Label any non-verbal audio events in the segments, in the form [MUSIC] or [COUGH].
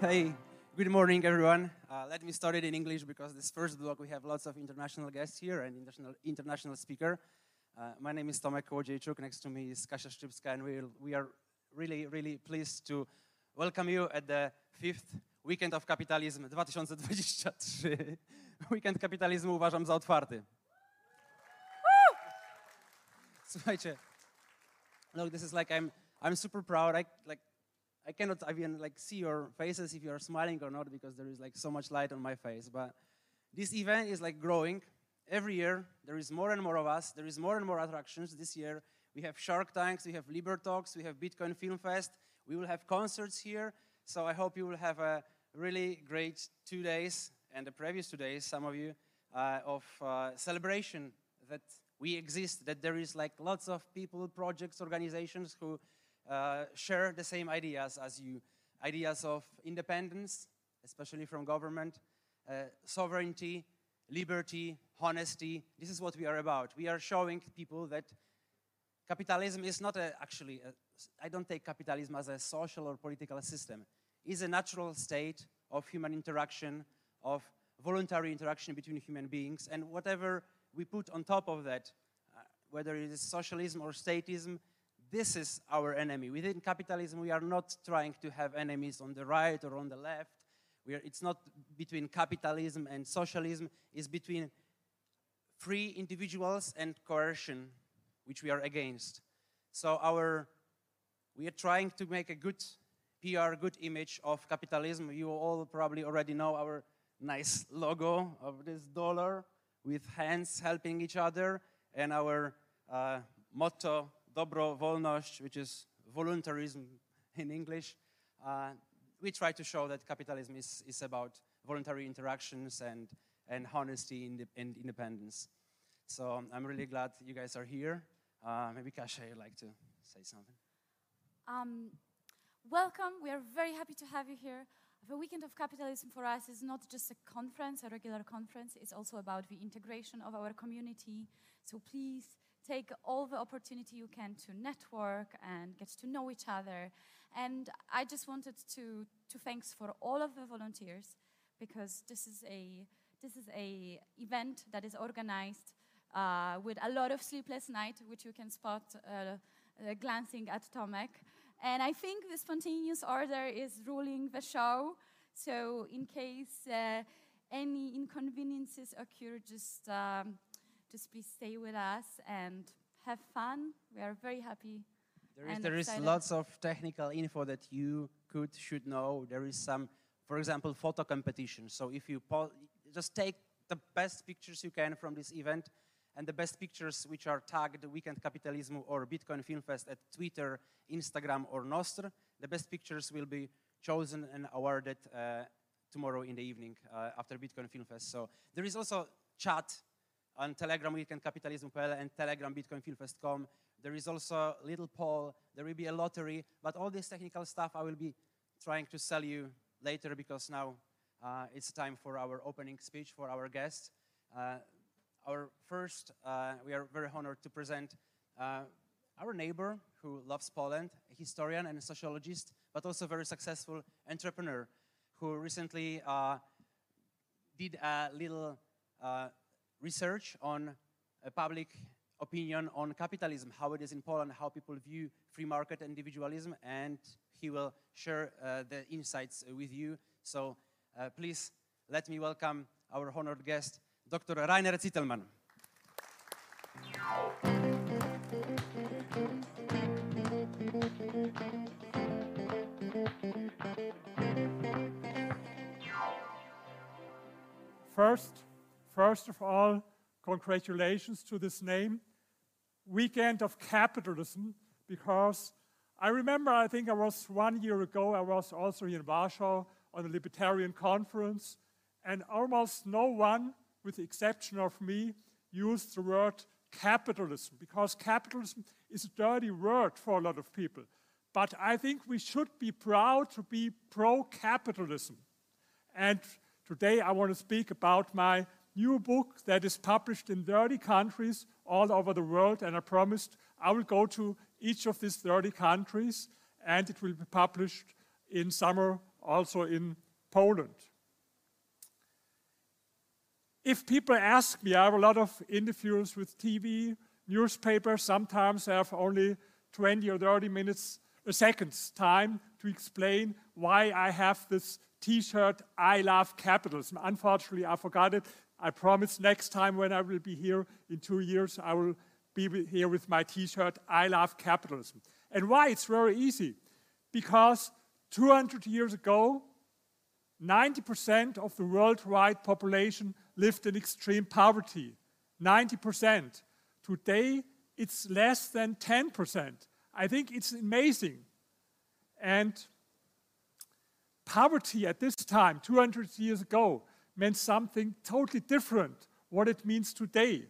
Hey, good morning, everyone. Uh, let me start it in English because this first block we have lots of international guests here and international, international speaker. Uh, my name is Tomek Kołodziejczuk. Next to me is Kasia Szczypska, and we, we are really, really pleased to welcome you at the fifth Weekend of Capitalism 2023. [LAUGHS] Weekend kapitalizmu uważam za otwarty. Słuchajcie, look, this is like I'm, I'm super proud. I, like, I cannot I even like see your faces if you are smiling or not because there is like so much light on my face. But this event is like growing every year. There is more and more of us. There is more and more attractions. This year we have Shark Tanks, we have Liber Talks, we have Bitcoin Film Fest. We will have concerts here. So I hope you will have a really great two days and the previous two days, some of you, uh, of uh, celebration that we exist, that there is like lots of people, projects, organizations who uh, share the same ideas as you ideas of independence, especially from government, uh, sovereignty, liberty, honesty. This is what we are about. We are showing people that capitalism is not a, actually, I don't take capitalism as a social or political system. It's a natural state of human interaction, of voluntary interaction between human beings, and whatever we put on top of that, uh, whether it is socialism or statism, this is our enemy. Within capitalism, we are not trying to have enemies on the right or on the left. Are, it's not between capitalism and socialism, it's between free individuals and coercion, which we are against. So our, we are trying to make a good PR, good image of capitalism. You all probably already know our nice logo of this dollar with hands helping each other and our uh, motto, dobro wolność, which is voluntarism in English. Uh, we try to show that capitalism is, is about voluntary interactions and, and honesty and independence. So I'm really glad you guys are here. Uh, maybe Kasia, you'd like to say something? Um, welcome. We are very happy to have you here. The Weekend of Capitalism for us is not just a conference, a regular conference. It's also about the integration of our community. So please take all the opportunity you can to network and get to know each other. And I just wanted to, to thanks for all of the volunteers because this is a this is a event that is organized uh, with a lot of sleepless night, which you can spot uh, uh, glancing at Tomek. And I think the spontaneous order is ruling the show. So in case uh, any inconveniences occur, just um, just please stay with us and have fun. We are very happy. There is, there is lots of technical info that you could, should know. There is some, for example, photo competition. So if you just take the best pictures you can from this event and the best pictures which are tagged Weekend Capitalism or Bitcoin Film Fest at Twitter, Instagram, or Nostr, the best pictures will be chosen and awarded uh, tomorrow in the evening uh, after Bitcoin Film Fest. So there is also chat on Telegram Weekend Capitalism.pl and Telegram Bitcoin Filmfest.com. There is also a little poll. There will be a lottery. But all this technical stuff I will be trying to sell you later because now uh, it's time for our opening speech for our guests. Our first, uh, we are very honored to present uh, our neighbor who loves Poland, a historian and a sociologist, but also very successful entrepreneur who recently uh, did a little uh, research on public opinion on capitalism, how it is in Poland, how people view free market individualism, and he will share uh, the insights with you. So uh, please let me welcome our honored guest, Dr. Rainer Zitelmann. First, first of all, congratulations to this name, Weekend of Capitalism, because I remember, I think I was one year ago, I was also in Warsaw on a libertarian conference, and almost no one, with the exception of me, used the word capitalism, because capitalism is a dirty word for a lot of people. But I think we should be proud to be pro capitalism. And today I want to speak about my new book that is published in 30 countries all over the world, and I promised I will go to each of these 30 countries, and it will be published in summer also in Poland. If people ask me, I have a lot of interviews with TV, newspapers, sometimes I have only 20 or 30 minutes, a second's time to explain why I have this t-shirt, I love capitalism. Unfortunately, I forgot it. I promise next time when I will be here in two years, I will be here with my t-shirt, I love capitalism. And why? It's very easy. Because 200 years ago, 90% of the worldwide population lived in extreme poverty. 90%. Today, it's less than 10%. I think it's amazing. And poverty at this time, 200 years ago, meant something totally different what it means today.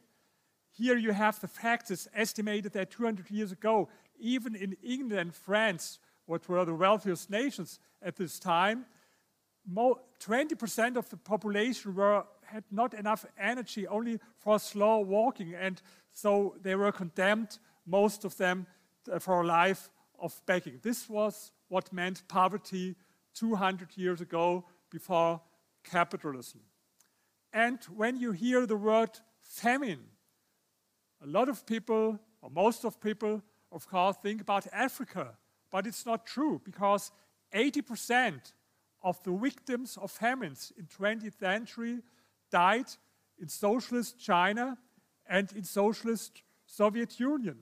Here you have the facts. It's estimated that 200 years ago, even in England and France, what were the wealthiest nations at this time, 20% of the population were, had not enough energy only for slow walking, and so they were condemned, most of them, uh, for a life of begging. This was what meant poverty 200 years ago before capitalism. And when you hear the word famine, a lot of people, or most of people, of course, think about Africa. But it's not true because 80% of the victims of famines in 20th century died in socialist China and in socialist Soviet Union.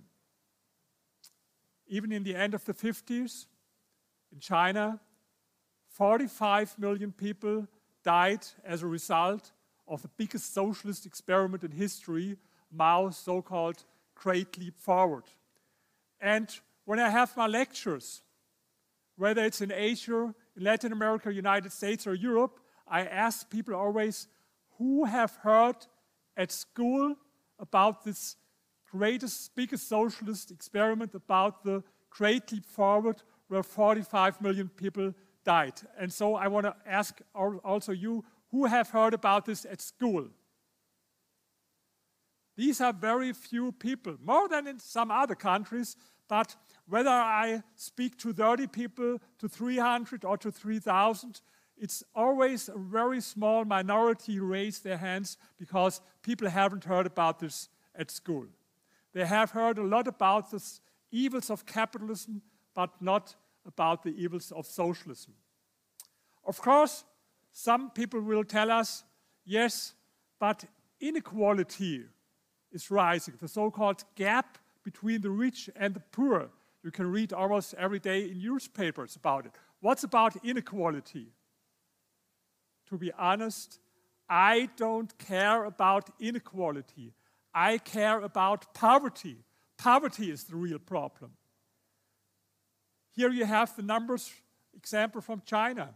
Even in the end of the 50s, in China, 45 million people died as a result of the biggest socialist experiment in history, Mao's so called Great Leap Forward. And when I have my lectures, whether it's in Asia, in Latin America, United States, or Europe, I ask people always who have heard at school about this greatest, biggest socialist experiment about the Great Leap Forward, where 45 million people died. And so I want to ask also you who have heard about this at school. These are very few people, more than in some other countries, but whether I speak to 30 people, to 300, or to 3,000, it's always a very small minority raise their hands because people haven't heard about this at school. They have heard a lot about the evils of capitalism, but not about the evils of socialism. Of course, some people will tell us, yes, but inequality is rising, the so called gap between the rich and the poor. You can read almost every day in newspapers about it. What's about inequality? To be honest, I don't care about inequality. I care about poverty. Poverty is the real problem. Here you have the numbers example from China.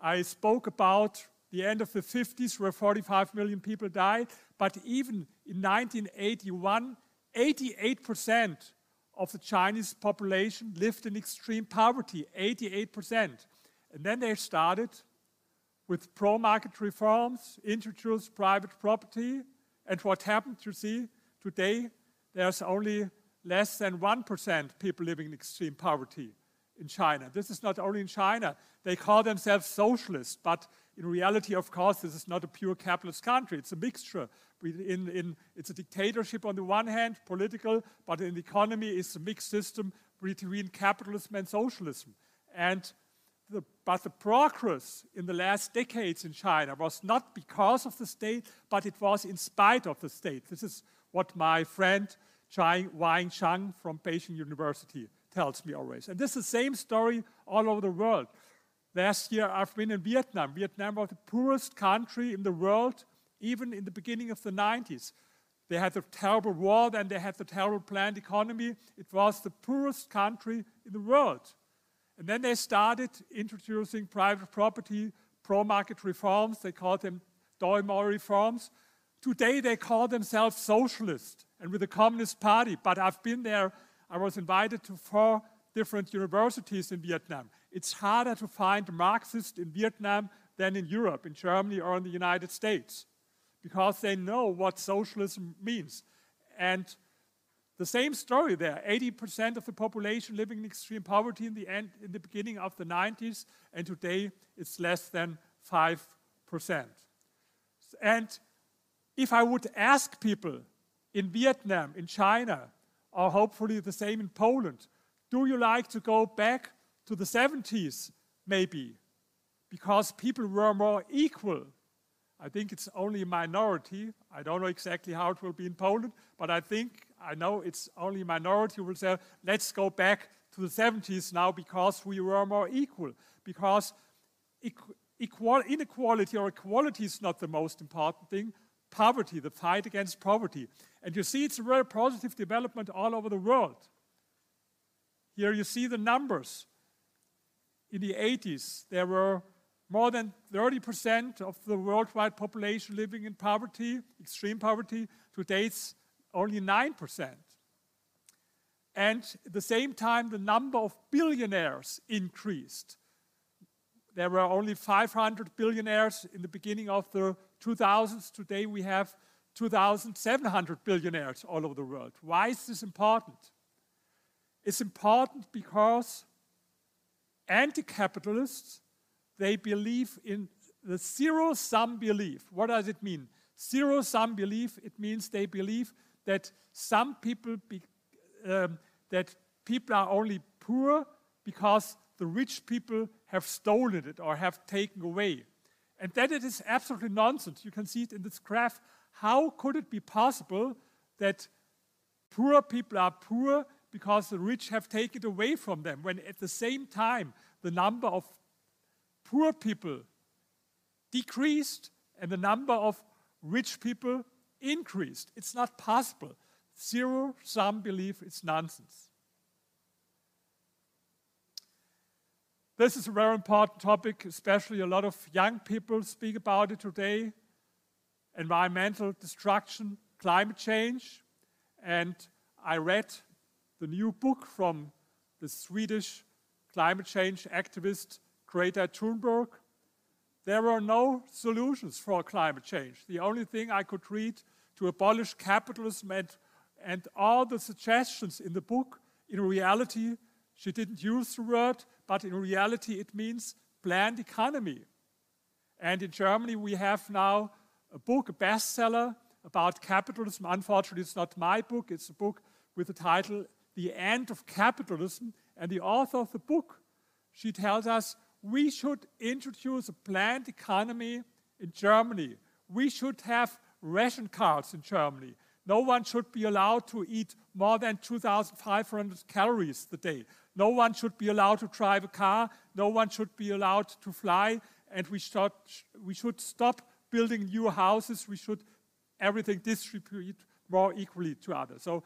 I spoke about the end of the 50s where 45 million people died, but even in 1981, 88% of the Chinese population lived in extreme poverty, 88%. And then they started with pro market reforms, introduced private property, and what happened, you see, today there's only less than 1% people living in extreme poverty in China. This is not only in China. They call themselves socialists, but in reality, of course, this is not a pure capitalist country. It's a mixture. In, in, it's a dictatorship on the one hand, political, but in the economy, it's a mixed system between capitalism and socialism. And the, but the progress in the last decades in China was not because of the state, but it was in spite of the state. This is what my friend Chai Wang Chang from Beijing University tells me always. And this is the same story all over the world. Last year, I've been in Vietnam. Vietnam was the poorest country in the world, even in the beginning of the 90s. They had a terrible war, then they had the terrible planned economy. It was the poorest country in the world. And then they started introducing private property, pro market reforms. They called them Doi Moi reforms. Today they call themselves socialist and with the Communist Party. But I've been there, I was invited to four different universities in Vietnam. It's harder to find Marxists in Vietnam than in Europe, in Germany, or in the United States, because they know what socialism means. And the same story there 80% of the population living in extreme poverty in the, end, in the beginning of the 90s, and today it's less than 5%. And if I would ask people in Vietnam, in China, or hopefully the same in Poland, do you like to go back to the 70s, maybe? Because people were more equal. I think it's only a minority. I don't know exactly how it will be in Poland, but I think, I know it's only a minority who will say, let's go back to the 70s now because we were more equal. Because equal, inequality or equality is not the most important thing. Poverty, the fight against poverty. And you see it's a very positive development all over the world. Here you see the numbers. In the 80s, there were more than 30% of the worldwide population living in poverty, extreme poverty. Today it's only 9%. And at the same time, the number of billionaires increased. There were only 500 billionaires in the beginning of the 2000s. Today we have 2,700 billionaires all over the world. Why is this important? It's important because anti-capitalists, they believe in the zero-sum belief. What does it mean? Zero-sum belief, it means they believe that some people, be, um, that people are only poor because the rich people have stolen it or have taken away. And that it is absolutely nonsense. You can see it in this graph. How could it be possible that poor people are poor because the rich have taken away from them, when at the same time the number of poor people decreased and the number of rich people increased? It's not possible. Zero sum belief is nonsense. This is a very important topic, especially a lot of young people speak about it today. Environmental destruction, climate change. And I read the new book from the Swedish climate change activist Greta Thunberg. There are no solutions for climate change. The only thing I could read to abolish capitalism and, and all the suggestions in the book, in reality, she didn't use the word, but in reality it means planned economy. And in Germany we have now a book, a bestseller about capitalism. Unfortunately, it's not my book, it's a book with the title The End of Capitalism. And the author of the book, she tells us we should introduce a planned economy in Germany. We should have ration cards in Germany. No one should be allowed to eat more than 2,500 calories a day. No one should be allowed to drive a car. No one should be allowed to fly. And we should, we should stop building new houses. We should everything distribute more equally to others. So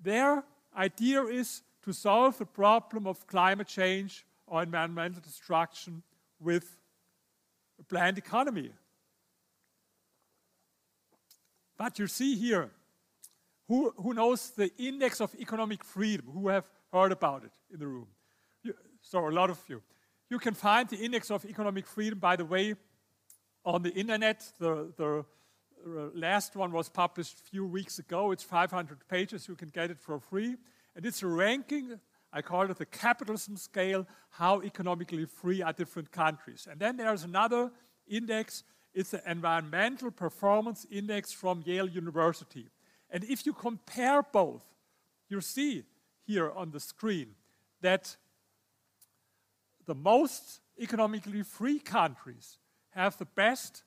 their idea is to solve the problem of climate change or environmental destruction with a planned economy. But you see here, who, who knows the index of economic freedom? Who have heard about it in the room? You, so a lot of you. You can find the index of economic freedom, by the way, on the internet. The, the last one was published a few weeks ago. It's 500 pages. You can get it for free. And it's a ranking, I call it the capitalism scale, how economically free are different countries. And then there's another index. It's the Environmental Performance Index from Yale University. And if you compare both, you see here on the screen that the most economically free countries have the best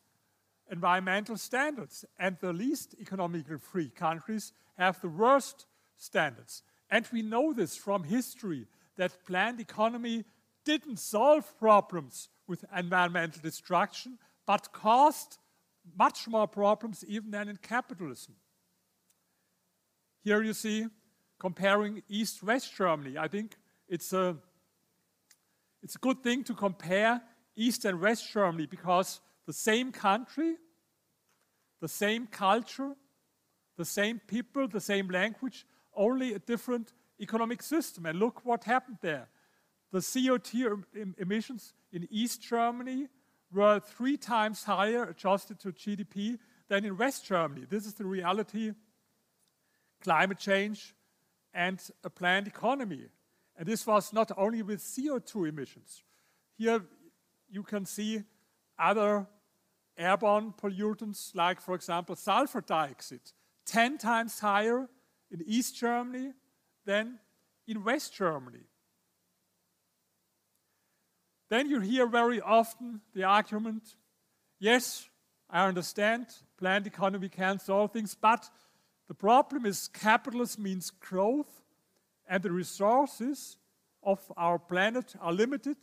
environmental standards, and the least economically free countries have the worst standards. And we know this from history that planned economy didn't solve problems with environmental destruction, but caused much more problems even than in capitalism. Here you see comparing East-West Germany. I think it's a, it's a good thing to compare East and West Germany because the same country, the same culture, the same people, the same language, only a different economic system. And look what happened there. The CO2 emissions in East Germany were three times higher adjusted to GDP than in West Germany. This is the reality climate change and a planned economy. And this was not only with CO2 emissions. Here you can see other airborne pollutants, like, for example, sulfur dioxide, 10 times higher in East Germany than in West Germany. Then you hear very often the argument yes, I understand, planned economy can solve things, but the problem is capitalism means growth, and the resources of our planet are limited,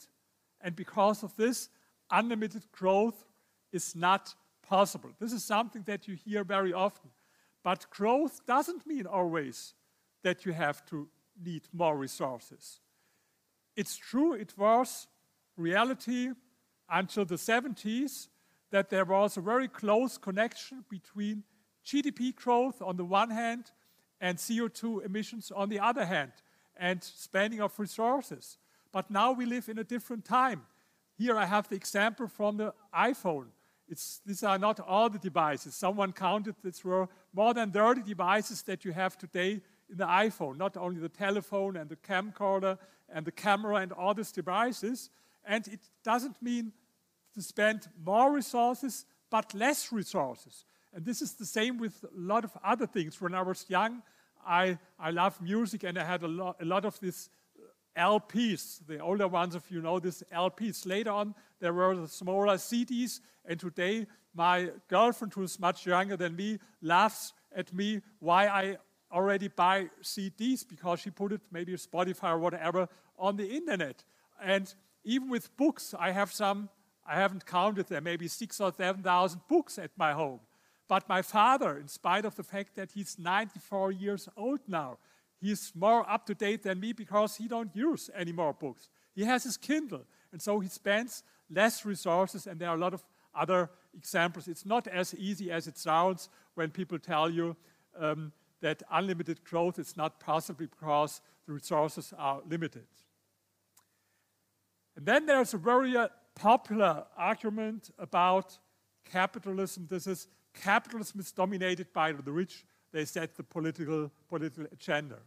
and because of this, unlimited growth is not possible. This is something that you hear very often. But growth doesn't mean always that you have to need more resources. It's true, it was reality until the 70s that there was a very close connection between GDP growth on the one hand and CO2 emissions on the other hand, and spending of resources. But now we live in a different time. Here I have the example from the iPhone. It's, these are not all the devices. Someone counted there were more than 30 devices that you have today in the iPhone, not only the telephone and the camcorder and the camera and all these devices. And it doesn't mean to spend more resources, but less resources. And this is the same with a lot of other things. When I was young, I, I loved music and I had a, lot, a lot of these LPs. The older ones of you know this LPs. Later on, there were the smaller CDs, and today my girlfriend, who's much younger than me, laughs at me why I already buy CDs because she put it maybe Spotify or whatever on the internet. And even with books, I have some, I haven't counted them, maybe six or 7,000 books at my home. But my father, in spite of the fact that he's 94 years old now, he's more up to date than me because he don't use any more books. He has his Kindle, and so he spends less resources, and there are a lot of other examples. It's not as easy as it sounds when people tell you um, that unlimited growth is not possible because the resources are limited. And then there's a very uh, popular argument about capitalism. This is capitalism is dominated by the rich. They set the political, political agenda.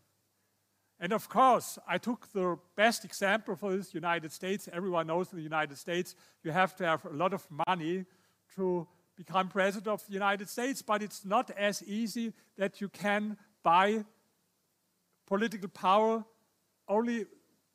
And of course, I took the best example for this United States. Everyone knows in the United States, you have to have a lot of money to become president of the United States, but it's not as easy that you can buy political power only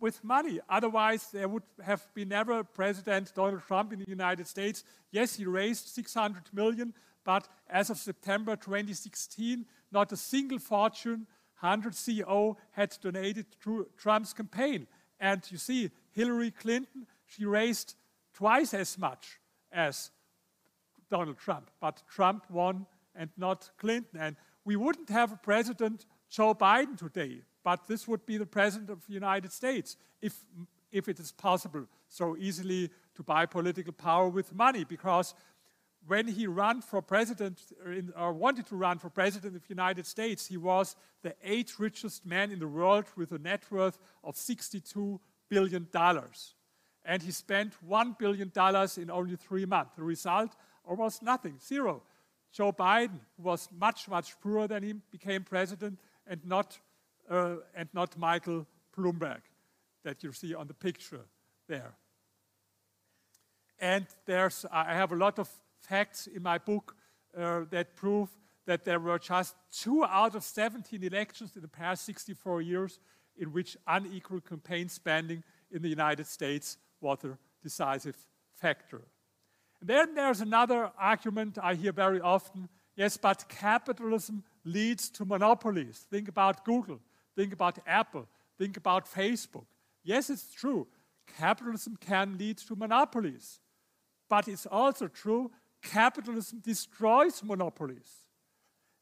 with money. Otherwise, there would have been never President Donald Trump in the United States. Yes, he raised 600 million, but as of September 2016, not a single fortune 100 CEO had donated to Trump's campaign. And you see, Hillary Clinton, she raised twice as much as Donald Trump, but Trump won and not Clinton. And we wouldn't have a President Joe Biden today, but this would be the President of the United States if, if it is possible so easily to buy political power with money, because when he ran for president or wanted to run for president of the United States, he was the eighth richest man in the world with a net worth of 62 billion dollars. And he spent $1 billion in only three months. The result, almost nothing, zero. Joe Biden, who was much, much poorer than him, became president, and not, uh, and not Michael Bloomberg that you see on the picture there. And there's, I have a lot of facts in my book uh, that prove that there were just two out of 17 elections in the past 64 years in which unequal campaign spending in the United States was a decisive factor. And then there's another argument I hear very often yes, but capitalism leads to monopolies. Think about Google, think about Apple, think about Facebook. Yes, it's true. Capitalism can lead to monopolies. But it's also true capitalism destroys monopolies.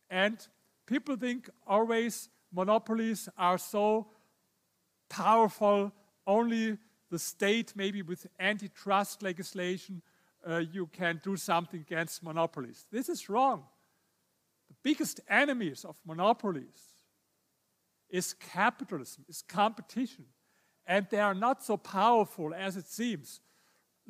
And people think always monopolies are so powerful, only the state, maybe with antitrust legislation, uh, you can do something against monopolies. This is wrong. The biggest enemies of monopolies is capitalism, is competition. And they are not so powerful as it seems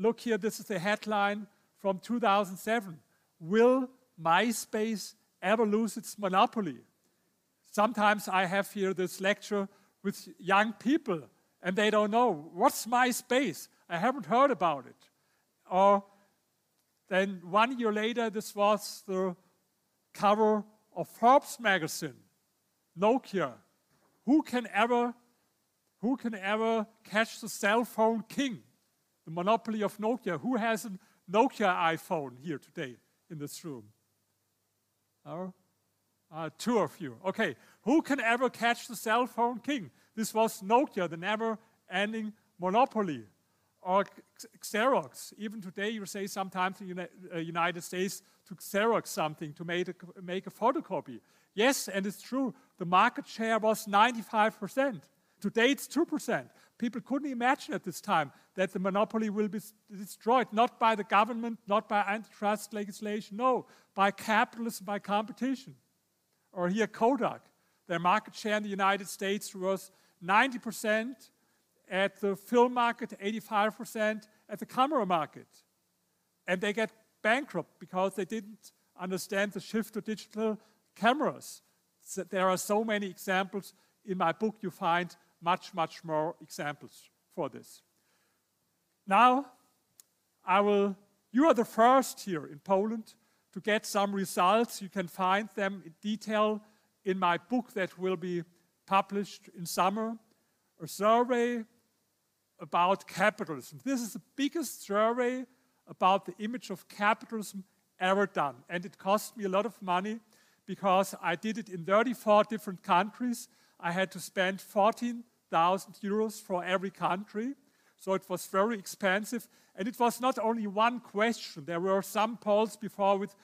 look here, this is the headline from 2007. Will MySpace ever lose its monopoly? Sometimes I have here this lecture with young people and they don't know what's MySpace. I haven't heard about it. Or then one year later, this was the cover of Forbes magazine, Nokia. Who can ever, who can ever catch the cell phone king? The monopoly of Nokia. Who has a Nokia iPhone here today in this room? Oh, uh, two of you. Okay. Who can ever catch the cell phone king? This was Nokia, the never-ending monopoly. Or Xerox. Even today, you say sometimes in the uh, United States to Xerox something to make a, make a photocopy. Yes, and it's true. The market share was 95%. Today, it's 2%. People couldn't imagine at this time that the monopoly will be destroyed, not by the government, not by antitrust legislation, no, by capitalism, by competition. Or here, Kodak. Their market share in the United States was 90% at the film market, 85% at the camera market. And they get bankrupt because they didn't understand the shift to digital cameras. So there are so many examples. In my book, you find much, much more examples for this. Now, I will, you are the first here in Poland to get some results. You can find them in detail in my book that will be published in summer. A survey about capitalism. This is the biggest survey about the image of capitalism ever done. And it cost me a lot of money because I did it in 34 different countries. I had to spend 14,000 euros for every country. So it was very expensive. And it was not only one question. There were some polls before with,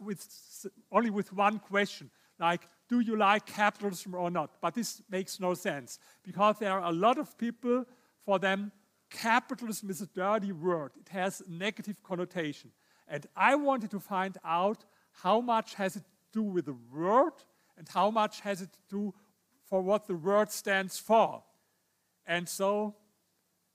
with only with one question, like, do you like capitalism or not? But this makes no sense because there are a lot of people for them, capitalism is a dirty word. It has negative connotation. And I wanted to find out how much has it to do with the word and how much has it to do for what the word stands for. And so,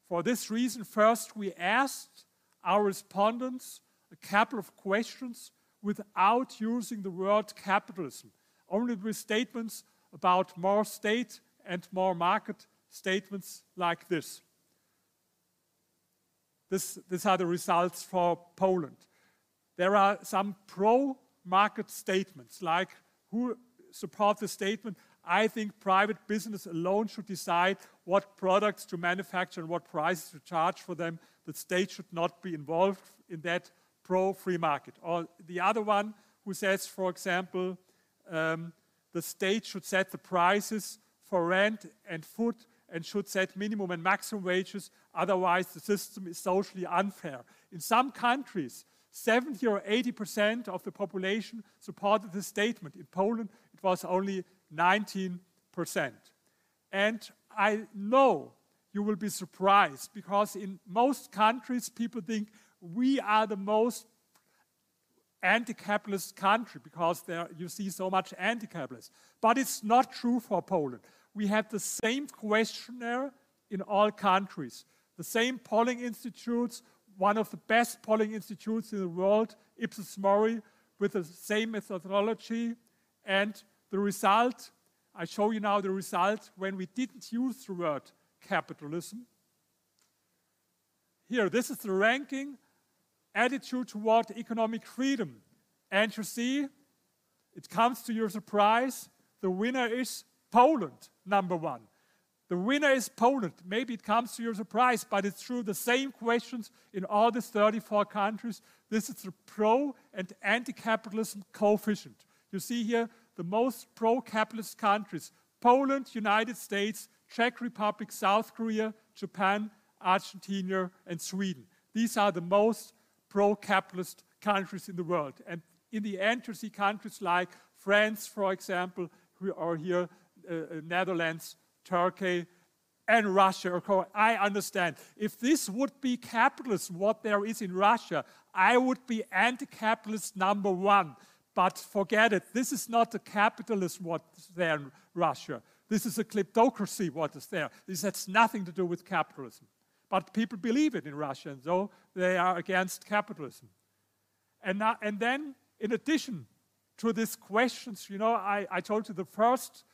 for this reason, first we asked our respondents a couple of questions without using the word capitalism, only with statements about more state and more market statements like this. this. These are the results for Poland. There are some pro-market statements, like who support the statement, I think private business alone should decide what products to manufacture and what prices to charge for them. The state should not be involved in that pro-free market. Or the other one who says, for example, um, the state should set the prices for rent and food and should set minimum and maximum wages, otherwise the system is socially unfair. In some countries, 70 or 80% of the population supported this statement. In Poland, it was only 19%. And I know you will be surprised because in most countries, people think we are the most anti-capitalist country because there you see so much anti-capitalist. But it's not true for Poland we had the same questionnaire in all countries. The same polling institutes, one of the best polling institutes in the world, Ipsos Mori, with the same methodology. And the result, I show you now the result when we didn't use the word capitalism. Here, this is the ranking attitude toward economic freedom. And you see, it comes to your surprise, the winner is Poland number one. The winner is Poland. Maybe it comes to your surprise, but it's true. The same questions in all these 34 countries. This is the pro and anti capitalism coefficient. You see here the most pro capitalist countries Poland, United States, Czech Republic, South Korea, Japan, Argentina, and Sweden. These are the most pro capitalist countries in the world. And in the end, you see countries like France, for example, who are here uh, uh, Netherlands, Turkey, and Russia. I understand. If this would be capitalism, what there is in Russia, I would be anti capitalist number one. But forget it. This is not the capitalism what's there in Russia. This is a kleptocracy what is there. This has nothing to do with capitalism. but people believe it in Russia, and so they are against capitalism. And, now, and then, in addition to these questions, you know, I, I told you the first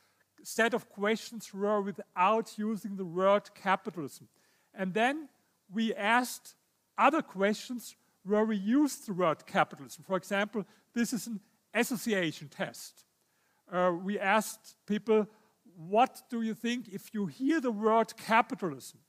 set of questions were without using the word capitalism. And then we asked other questions where we used the word capitalism. For example, this is an association test. Uh, we asked people, what do you think if you hear the word capitalism?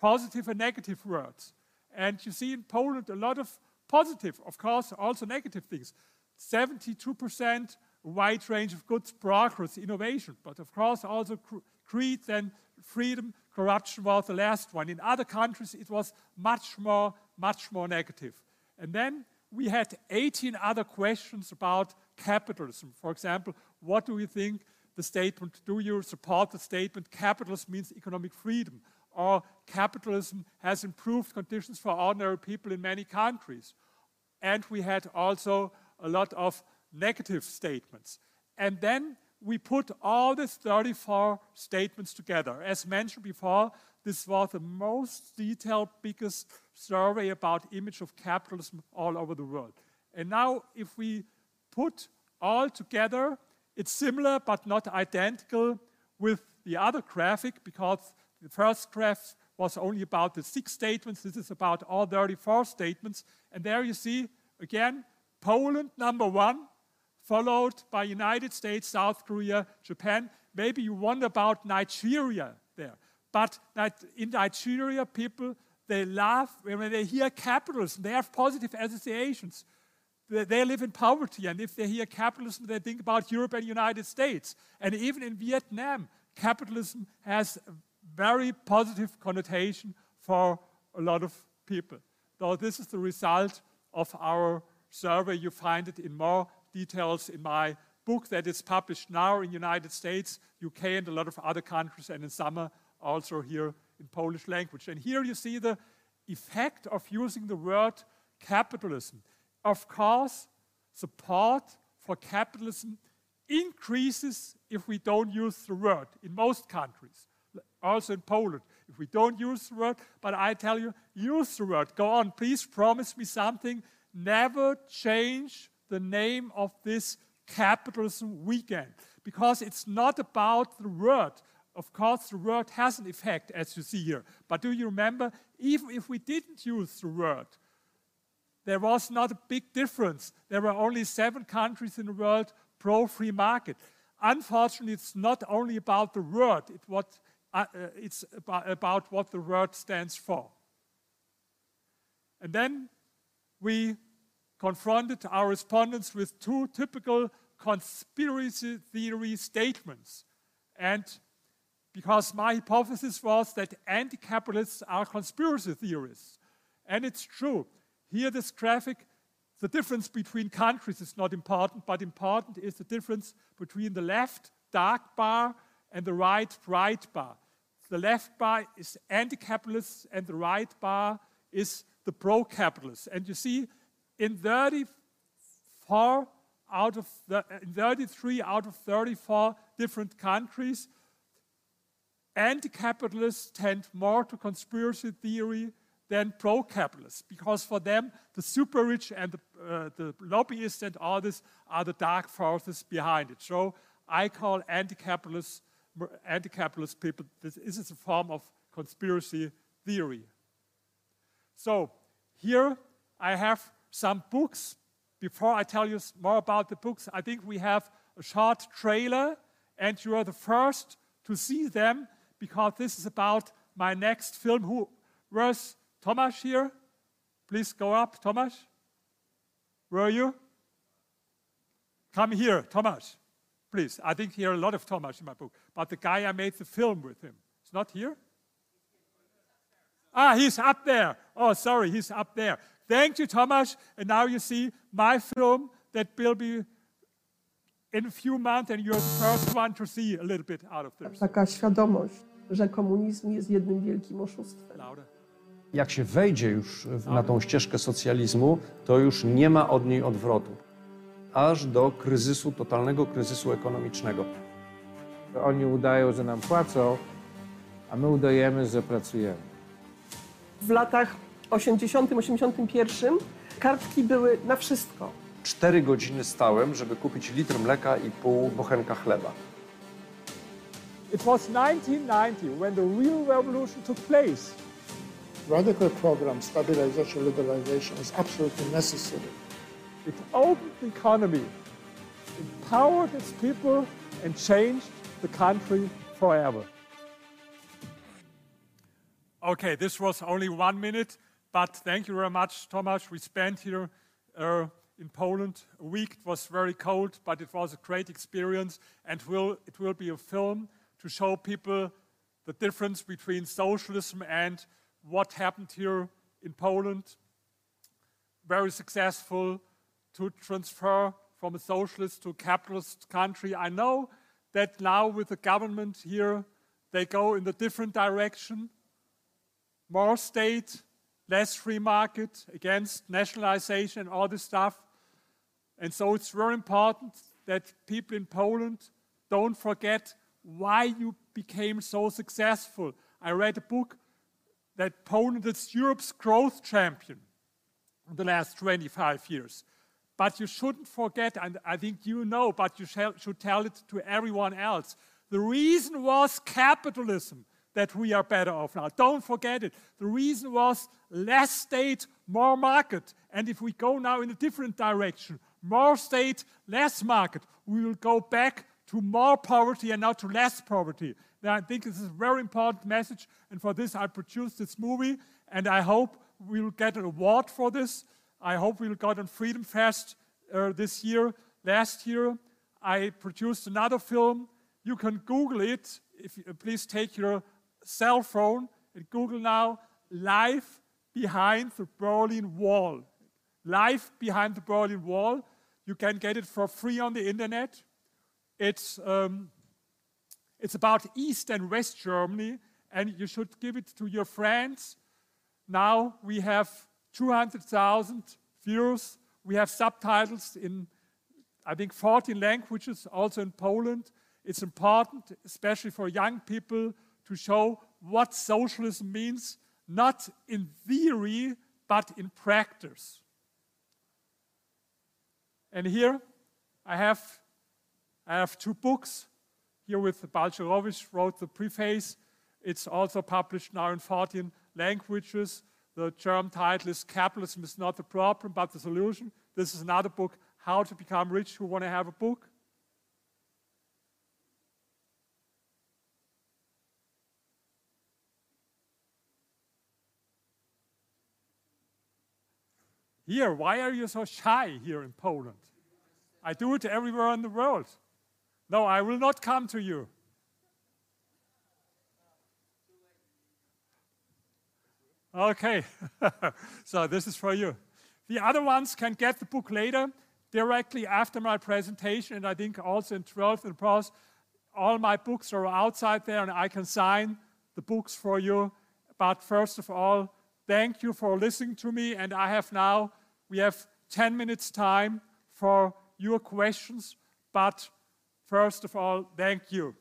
Positive and negative words. And you see in Poland a lot of positive, of course, also negative things. 72% wide range of goods, progress, innovation, but of course also greed and freedom, corruption was the last one. In other countries, it was much more, much more negative. And then we had 18 other questions about capitalism. For example, what do you think the statement, do you support the statement capitalism means economic freedom? Or capitalism has improved conditions for ordinary people in many countries? And we had also a lot of negative statements. And then we put all these 34 statements together. As mentioned before, this was the most detailed, biggest survey about image of capitalism all over the world. And now if we put all together, it's similar but not identical with the other graphic because the first graph was only about the six statements. This is about all 34 statements. And there you see, again, Poland number one, followed by United States, South Korea, Japan. Maybe you wonder about Nigeria there. But in Nigeria, people, they laugh when they hear capitalism. They have positive associations. They live in poverty, and if they hear capitalism, they think about Europe and United States. And even in Vietnam, capitalism has a very positive connotation for a lot of people. So this is the result of our survey. You find it in more details in my book that is published now in United States, UK, and a lot of other countries, and in summer also here in Polish language. And here you see the effect of using the word capitalism. Of course, support for capitalism increases if we don't use the word in most countries, also in Poland. If we don't use the word, but I tell you, use the word. Go on, please promise me something. Never change the name of this capitalism weekend because it's not about the word. Of course, the word has an effect, as you see here. But do you remember, even if we didn't use the word, there was not a big difference. There were only seven countries in the world pro free market. Unfortunately, it's not only about the word, it what, uh, uh, it's about, about what the word stands for. And then we confronted our respondents with two typical conspiracy theory statements. And because my hypothesis was that anti capitalists are conspiracy theorists. And it's true. Here, this graphic, the difference between countries is not important, but important is the difference between the left dark bar and the right bright bar. The left bar is anti capitalists, and the right bar is the pro capitalists. And you see, in 34 out of the, in 33 out of 34 different countries, anti-capitalists tend more to conspiracy theory than pro-capitalists because for them the super rich and the, uh, the lobbyists and all this are the dark forces behind it. So I call anti-capitalist anti-capitalist people this is a form of conspiracy theory. So here I have some books. Before I tell you more about the books, I think we have a short trailer, and you are the first to see them because this is about my next film. Who was Thomas here? Please go up, Thomas. Where are you? Come here, Thomas. Please. I think here are a lot of Thomas in my book. But the guy I made the film with him is not here? Ah, he's up there. Oh, sorry, he's up there. Thank you, Thomas. And now you see my film that will be in a few months, and you're the first one to see a little bit out of this. Taka świadomość, że komunizm jest jednym wielkim oszustwem. Jak się wejdzie już na tą ścieżkę socjalizmu, to już nie ma od niej odwrotu. Aż do kryzysu, totalnego kryzysu ekonomicznego. Oni udają, że nam płacą, a my udajemy, że pracujemy. W latach 80-81 kartki były na wszystko. Cztery godziny stałem, żeby kupić litr mleka i pół bochenka chleba. It was 1990 when the real revolution took place. radical program, stabilization, liberalization, is absolutely necessary. It opened the economy, empowered its people, and changed the country forever. Okay, this was only one minute, but thank you very much, Thomas. We spent here uh, in Poland a week. It was very cold, but it was a great experience, and will, it will be a film to show people the difference between socialism and what happened here in Poland very successful to transfer from a socialist to a capitalist country. I know that now with the government here, they go in the different direction. More state, less free market, against nationalization and all this stuff. And so it's very important that people in Poland don't forget why you became so successful. I read a book that Poland is Europe's growth champion in the last 25 years. But you shouldn't forget, and I think you know, but you shall, should tell it to everyone else. The reason was capitalism that we are better off now. Don't forget it. The reason was less state, more market. And if we go now in a different direction, more state, less market, we will go back to more poverty and not to less poverty. Now, I think this is a very important message, and for this I produced this movie, and I hope we'll get an award for this. I hope we'll get on Freedom Fest uh, this year. Last year, I produced another film. You can Google it. If you, please take your cell phone and Google now "Life Behind the Berlin Wall." Life Behind the Berlin Wall. You can get it for free on the internet. It's um, it's about East and West Germany, and you should give it to your friends. Now we have 200,000 views. We have subtitles in, I think, 14 languages, also in Poland. It's important, especially for young people, to show what socialism means, not in theory, but in practice. And here I have, I have two books here with Balcerowicz wrote the preface. It's also published now in 14 languages. The German title is Capitalism is not the problem, but the solution. This is another book, How to Become Rich. Who want to have a book? Here, why are you so shy here in Poland? I do it everywhere in the world. No, I will not come to you. Okay, [LAUGHS] so this is for you. The other ones can get the book later, directly after my presentation, and I think also in 12th and pros, all my books are outside there and I can sign the books for you. But first of all, thank you for listening to me, and I have now, we have 10 minutes time for your questions, but first of all, thank you.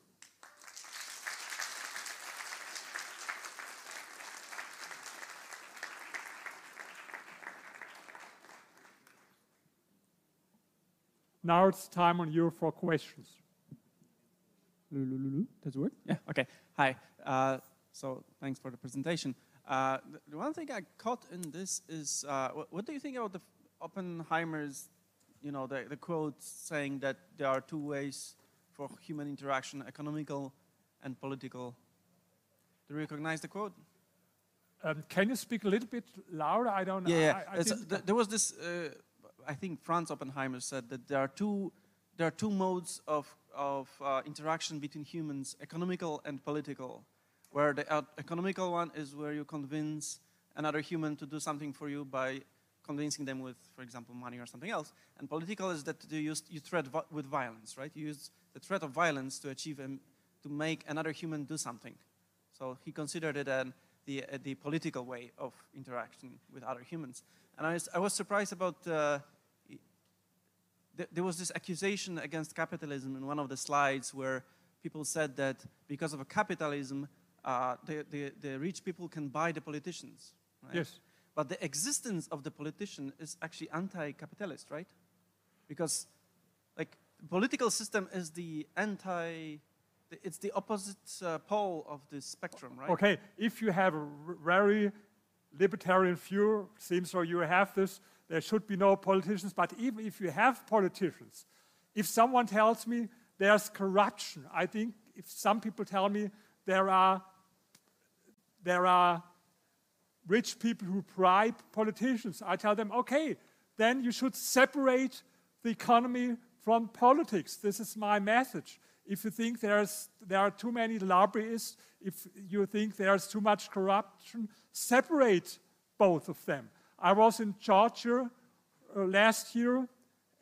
Now it's time on you for questions. Lulululu, Does it work? Yeah, okay. Hi. Uh, so thanks for the presentation. Uh, the, the one thing I caught in this is, uh, what, what do you think about the Oppenheimer's, you know, the, the quote saying that there are two ways for human interaction, economical and political. Do you recognize the quote? Um, can you speak a little bit louder? I don't know. Yeah. I, I th- there was this. Uh, I think Franz Oppenheimer said that there are two, there are two modes of of uh, interaction between humans: economical and political. Where the uh, economical one is where you convince another human to do something for you by convincing them with, for example, money or something else. And political is that you use you threat with violence, right? You use the threat of violence to achieve um, to make another human do something. So he considered it an, the, uh, the political way of interaction with other humans. And I was, I was surprised about, uh, th- there was this accusation against capitalism in one of the slides where people said that because of capitalism, uh, the, the, the rich people can buy the politicians. right? Yes. But the existence of the politician is actually anti-capitalist, right? Because, like, political system is the anti, it's the opposite uh, pole of the spectrum, right? Okay, if you have a very libertarian view, seems so you have this, there should be no politicians, but even if you have politicians, if someone tells me there's corruption, I think if some people tell me there are, there are rich people who bribe politicians, I tell them, okay, then you should separate the economy from politics. This is my message. If you think there's, there are too many lobbyists, if you think there's too much corruption, separate both of them. I was in Georgia uh, last year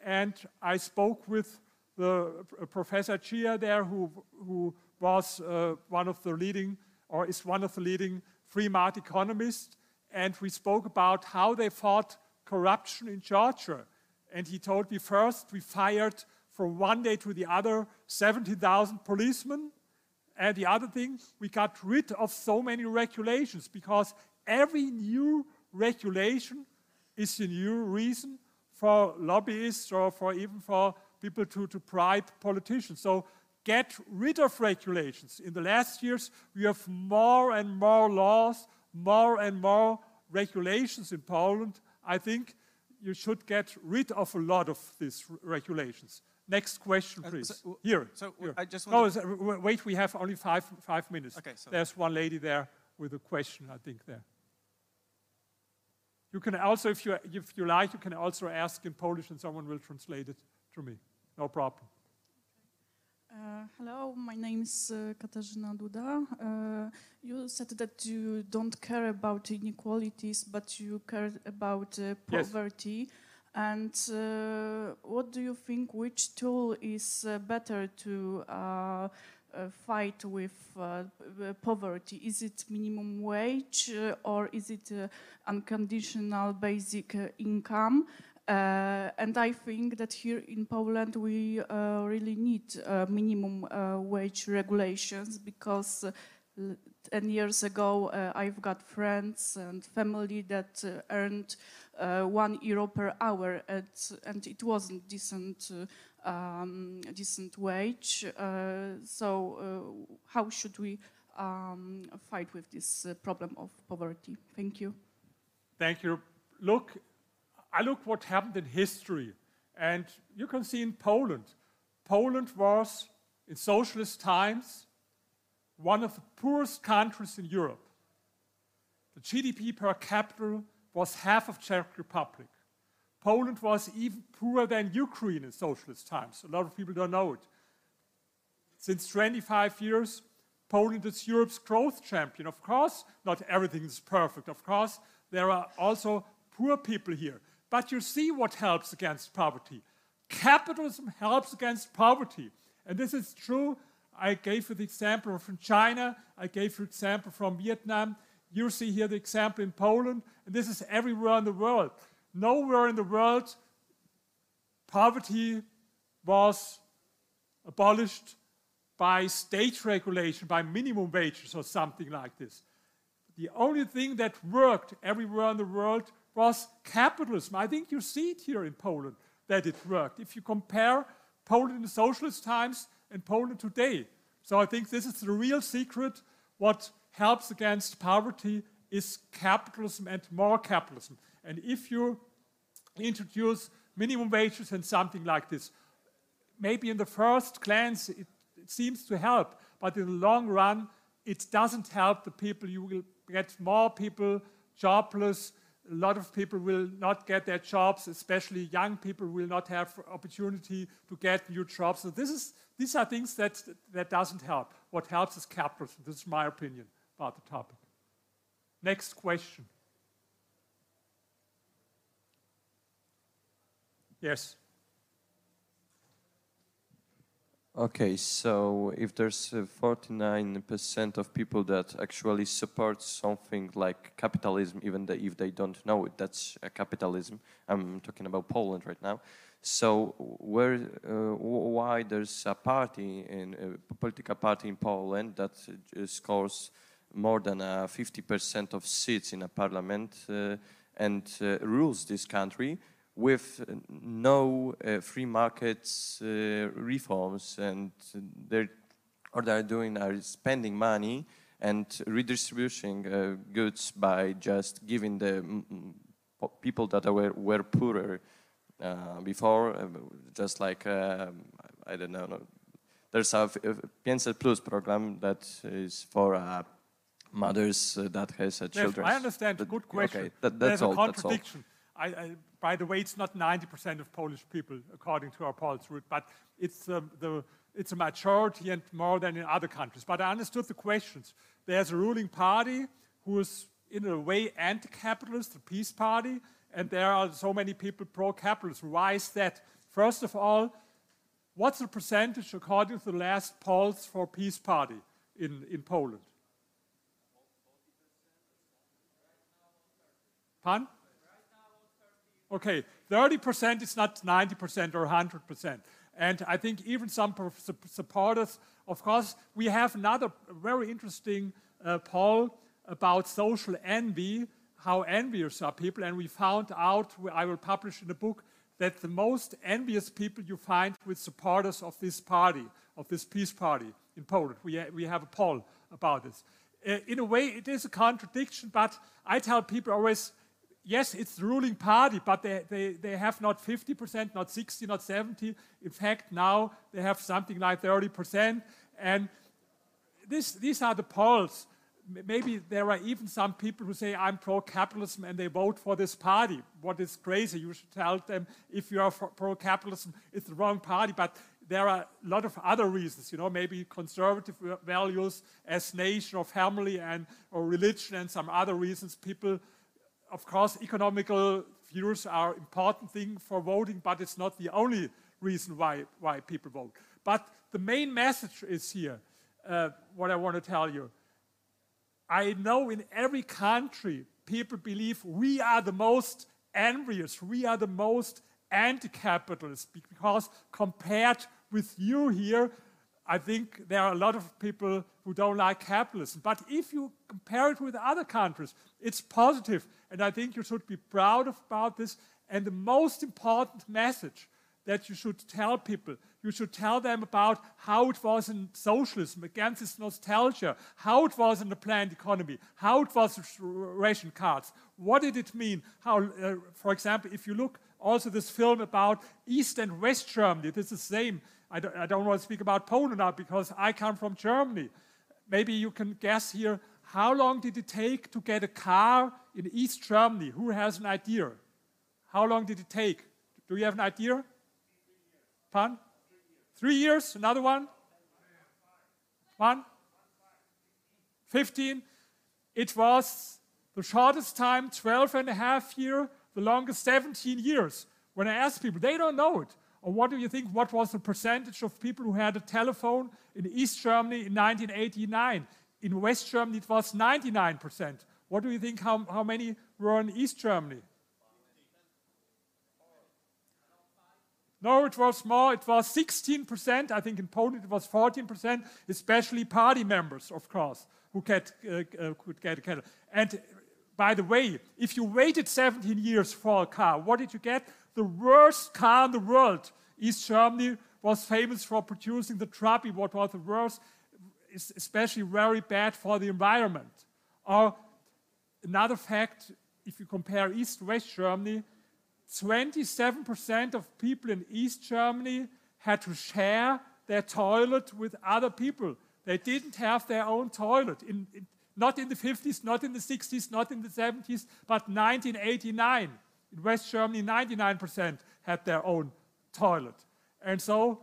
and I spoke with the uh, Professor Chia there, who, who was uh, one of the leading, or is one of the leading free market economists, and we spoke about how they fought corruption in Georgia. And he told me first we fired from one day to the other 70,000 policemen. And the other thing, we got rid of so many regulations because every new regulation is a new reason for lobbyists or for even for people to, to bribe politicians. So get rid of regulations. In the last years, we have more and more laws, more and more regulations in Poland. I think you should get rid of a lot of these regulations. Next question, Uh, please. so, Here. so, here. I just No, w- w- wait, we have only five, five minutes. Okay, so- There's one lady there with a question, I think, there. You can also, if you, if you like, you can also ask in Polish and someone will translate it to me. No problem. Uh, hello, my name is uh, Katarzyna Duda. Uh, you said that you don't care about inequalities, but you care about uh, Yes. poverty. And uh, what do you think? Which tool is uh, better to fight with uh, poverty? Is it minimum wage or is it uh, unconditional basic uh, income? Uh, and I think that here in Poland we uh, really need uh, minimum uh, wage regulations because uh, 10 years ago uh, I've got friends and family that earned one euro per hour at, and it wasn't decent um, decent wage. So how should we um, fight with this problem of poverty? Thank you. Thank you. Look, I look what happened in history, and you can see in Poland. Poland was, in socialist times, one of the poorest countries in Europe. The GDP per capita was half of Czech Republic. Poland was even poorer than Ukraine in socialist times. A lot of people don't know it. Since 25 years, Poland is Europe's growth champion. Of course, not everything is perfect. Of course, there are also poor people here. But you see what helps against poverty. Capitalism helps against poverty. And this is true. I gave you the example from China. I gave you example from Vietnam. You see here the example in Poland. And this is everywhere in the world. Nowhere in the world poverty was abolished by state regulation, by minimum wages or something like this. The only thing that worked everywhere in the world was capitalism. I think you see it here in Poland that it worked. If you compare Poland in the socialist times and Poland today. So I think this is the real secret. What helps against poverty is capitalism and more capitalism. And if you introduce minimum wages and something like this, maybe in the first glance it, it seems to help, but in the long run, it doesn't help the people. You will get more people jobless. A lot of people will not get their jobs, especially young people will not have opportunity to get new jobs. So this is, these are things that, that doesn't help. What helps is capitalism. This is my opinion about the topic. Next question. Yes. Okay, so if there's uh, 49% of people that actually support something like capitalism, even if they don't know it, that's a capitalism. I'm talking about Poland right now. So where, uh, why there's a party in a political party in Poland that uh, scores more than uh, 50% of seats in a parliament uh, and uh, rules this country with no uh, free markets uh, reforms and they're or they're doing are spending money and redistributing uh, goods by just giving the people that were, were poorer uh, before, just like, I don't know, there's a 500 Plus program that is for uh, mothers that has uh, children. I understand, But- good question. Okay, that, There's that's all. a That's all. I, I, by the way, it's not 90% of Polish people, according to our polls but it's, um, the, it's a majority and more than in other countries. But I understood the questions. There's a ruling party who is, in a way, anti-capitalist, the PiS Party, and there are so many people pro-capitalist. Why is that? First of all, what's the percentage, according to the last polls, for PiS Party in, in Poland? Pardon? Okay, 30% is not 90% or 100%. And I think even some supporters, of course, we have another very interesting uh, poll about social envy, how envious are people. And we found out, I will publish in the book, that the most envious people you find with supporters of this party, of this PiS party in Poland. We, ha- we have a poll about this. Uh, in a way, it is a contradiction, but I tell people always, yes, it's the ruling party, but they, they, they have not 50%, not 60, not 70. In fact, now they have something like 30%. And this, these are the polls. Maybe there are even some people who say, I'm pro capitalism, and they vote for this party. What is crazy? You should tell them if you are pro capitalism, it's the wrong party. But there are a lot of other reasons, you know, maybe conservative values as nation or family and or religion and some other reasons. People of course, economical views are important thing for voting, but it's not the only reason why, why people vote. But the main message is here, uh, what I want to tell you. I know in every country, people believe we are the most envious, we are the most anti-capitalist, because compared with you here, I think there are a lot of people who don't like capitalism. But if you compare it with other countries, it's positive. And I think you should be proud about this. And the most important message that you should tell people, you should tell them about how it was in socialism, against this nostalgia, how it was in the planned economy, how it was ration cards. What did it mean? How, uh, for example, if you look also this film about East and West Germany, this is the same. I don't, I don't want to speak about Poland now because I come from Germany. Maybe you can guess here how long did it take to get a car in East Germany? Who has an idea? How long did it take? Do you have an idea? Pardon? Three years? Another one? One? 15? It was the shortest time, 12 and a half year, the longest 17 years. When I ask people, they don't know it. Or what do you think? What was the percentage of people who had a telephone in East Germany in 1989? In West Germany, it was 99%. What do you think? How, how many were in East Germany? No, it was more. It was 16%. I think in Poland it was 14%, especially party members, of course, who get, uh, uh, could get a car. And by the way, if you waited 17 years for a car, what did you get? The worst car in the world. East Germany was famous for producing the Trabi, what was the worst, especially very bad for the environment. Or another fact, if you compare East West Germany, 27% of people in East Germany had to share their toilet with other people. They didn't have their own toilet. In, in- not in the 50s, not in the 60s, not in the 70s, but 1989. In West Germany, 99% had their own toilet. And so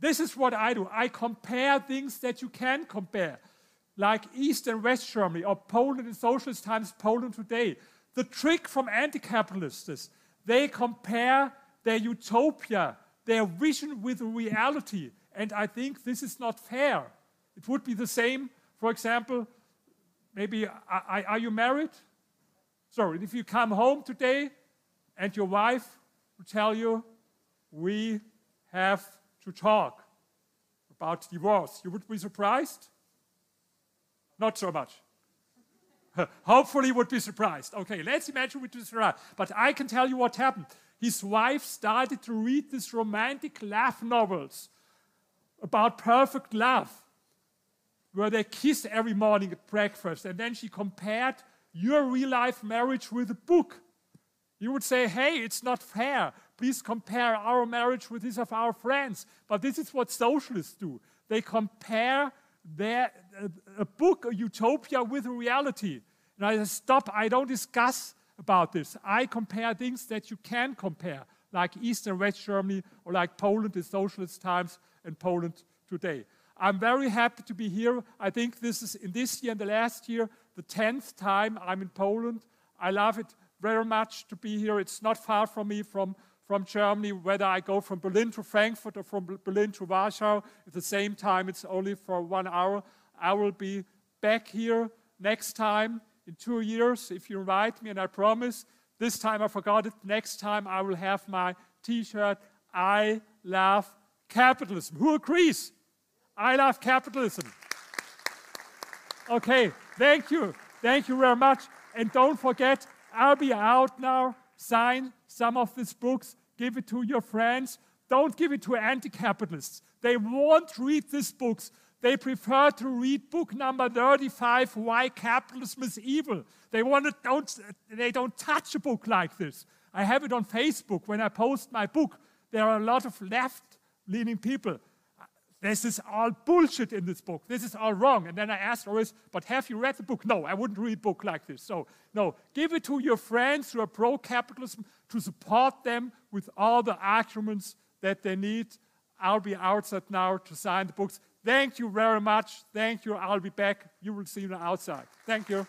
this is what I do. I compare things that you can compare, like East and West Germany, or Poland in socialist times, Poland today. The trick from anti capitalists is they compare their utopia, their vision with reality. And I think this is not fair. It would be the same, for example, maybe are, are- are you married? So if you come home today and your wife will tell you, we have to talk about divorce, you would be surprised? Not so much. [LAUGHS] Hopefully, would be surprised. Okay, let's imagine we do surprised. But I can tell you what happened. His wife started to read these romantic love novels about perfect love, where they kiss every morning at breakfast, and then she compared your real life marriage with a book. You would say, hey, it's not fair. Please compare our marriage with this of our friends. But this is what socialists do. They compare their, a, a book, a utopia, with reality. And I stop, I don't discuss about this. I compare things that you can compare, like East and West Germany, or like Poland in socialist times and Poland today. I'm very happy to be here. I think this is in this year and the last year, the 10th time I'm in Poland. I love it very much to be here. It's not far from me from, from Germany, whether I go from Berlin to Frankfurt or from Berlin to Warsaw. At the same time, it's only for one hour. I will be back here next time in two years if you invite me, and I promise this time I forgot it. Next time I will have my t shirt. I love capitalism. Who agrees? I love capitalism. Okay, thank you. Thank you very much. And don't forget, I'll be out now. Sign some of these books, give it to your friends. Don't give it to anti capitalists. They won't read these books. They prefer to read book number 35, Why Capitalism is Evil. They, want to, don't, they don't touch a book like this. I have it on Facebook when I post my book. There are a lot of left leaning people. This is all bullshit in this book. This is all wrong. And then I asked always, but have you read the book? No, I wouldn't read a book like this. So, no, give it to your friends who are pro capitalism to support them with all the arguments that they need. I'll be outside now to sign the books. Thank you very much. Thank you. I'll be back. You will see me outside. Thank you.